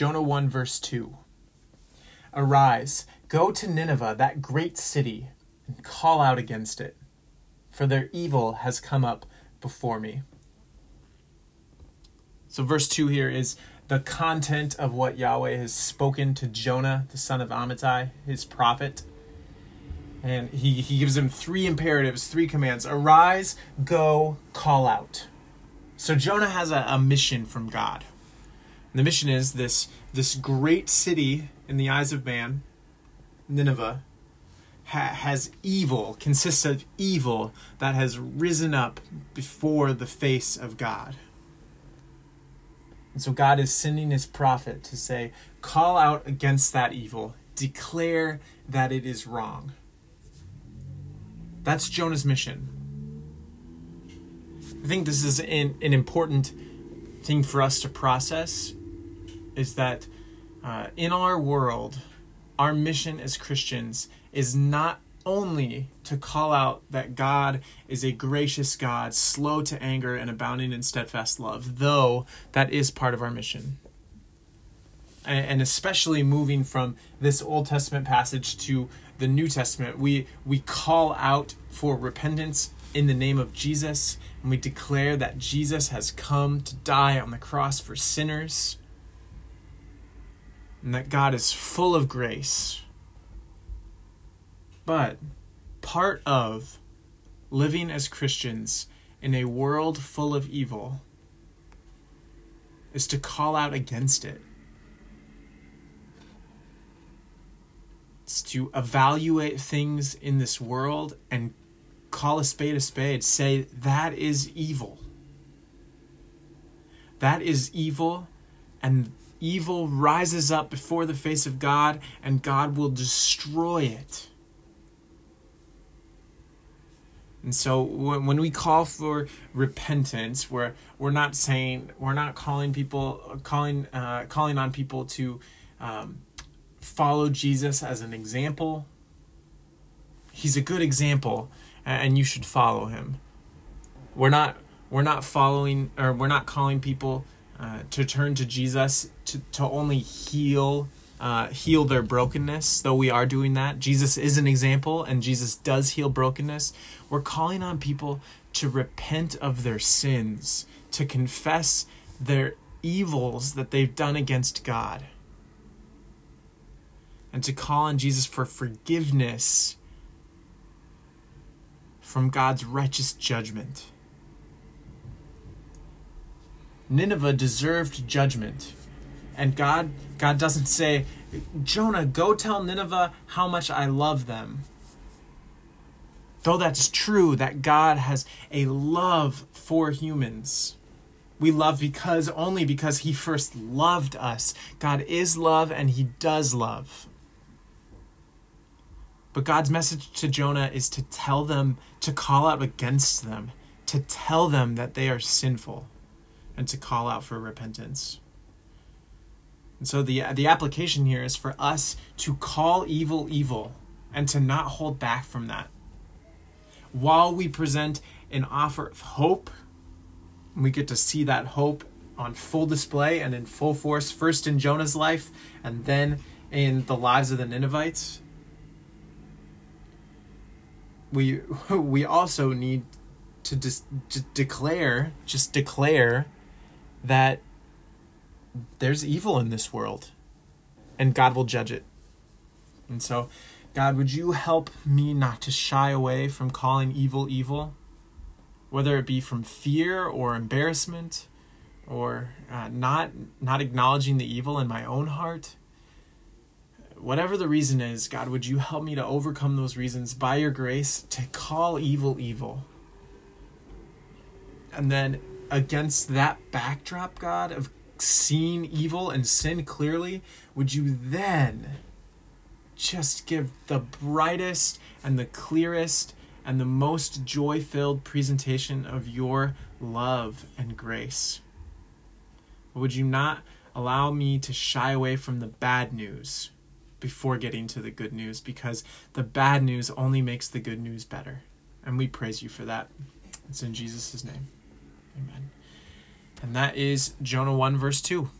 Jonah 1, verse 2. Arise, go to Nineveh, that great city, and call out against it, for their evil has come up before me. So, verse 2 here is the content of what Yahweh has spoken to Jonah, the son of Amittai, his prophet. And he, he gives him three imperatives, three commands arise, go, call out. So, Jonah has a, a mission from God. And the mission is this, this great city in the eyes of man, Nineveh, ha- has evil, consists of evil that has risen up before the face of God. And so God is sending his prophet to say, call out against that evil, declare that it is wrong. That's Jonah's mission. I think this is an, an important thing for us to process is that uh, in our world, our mission as Christians is not only to call out that God is a gracious God, slow to anger and abounding in steadfast love, though that is part of our mission. And especially moving from this Old Testament passage to the New Testament, we, we call out for repentance in the name of Jesus, and we declare that Jesus has come to die on the cross for sinners, and that God is full of grace but part of living as Christians in a world full of evil is to call out against it. It's to evaluate things in this world and call a spade a spade. Say, that is evil. That is evil, and evil rises up before the face of God, and God will destroy it. And so when, we call for repentance, we're we're not saying we're not calling people calling uh, calling on people to um, follow Jesus as an example. He's a good example, and you should follow him. We're not we're not following or we're not calling people uh, to turn to Jesus to to only heal uh, heal their brokenness, though we are doing that. Jesus is an example, and Jesus does heal brokenness. We're calling on people to repent of their sins, to confess their evils that they've done against God, and to call on Jesus for forgiveness from God's righteous judgment. Nineveh deserved judgment and God God doesn't say, Jonah, go tell Nineveh how much I love them. Though that's true that God has a love for humans. We love because only because he first loved us. God is love and he does love. But God's message to Jonah is to tell them, to call out against them, to tell them that they are sinful, and to call out for repentance. And so the the application here is for us to call evil evil and to not hold back from that. While we present an offer of hope, we get to see that hope on full display and in full force first in Jonah's life and then in the lives of the Ninevites. We we also need to just de- declare just declare that there's evil in this world and God will judge it. And so, God, would you help me not to shy away from calling evil evil, whether it be from fear or embarrassment or uh, not not acknowledging the evil in my own heart. Whatever the reason is, God, would you help me to overcome those reasons by your grace to call evil evil? And then against that backdrop, God, of seeing evil and sin clearly, would you then just give the brightest and the clearest and the most joy filled presentation of your love and grace? Would you not allow me to shy away from the bad news before getting to the good news? Because the bad news only makes the good news better. And we praise you for that. It's in Jesus' name. Amen. And that is Jonah 1, verse 2.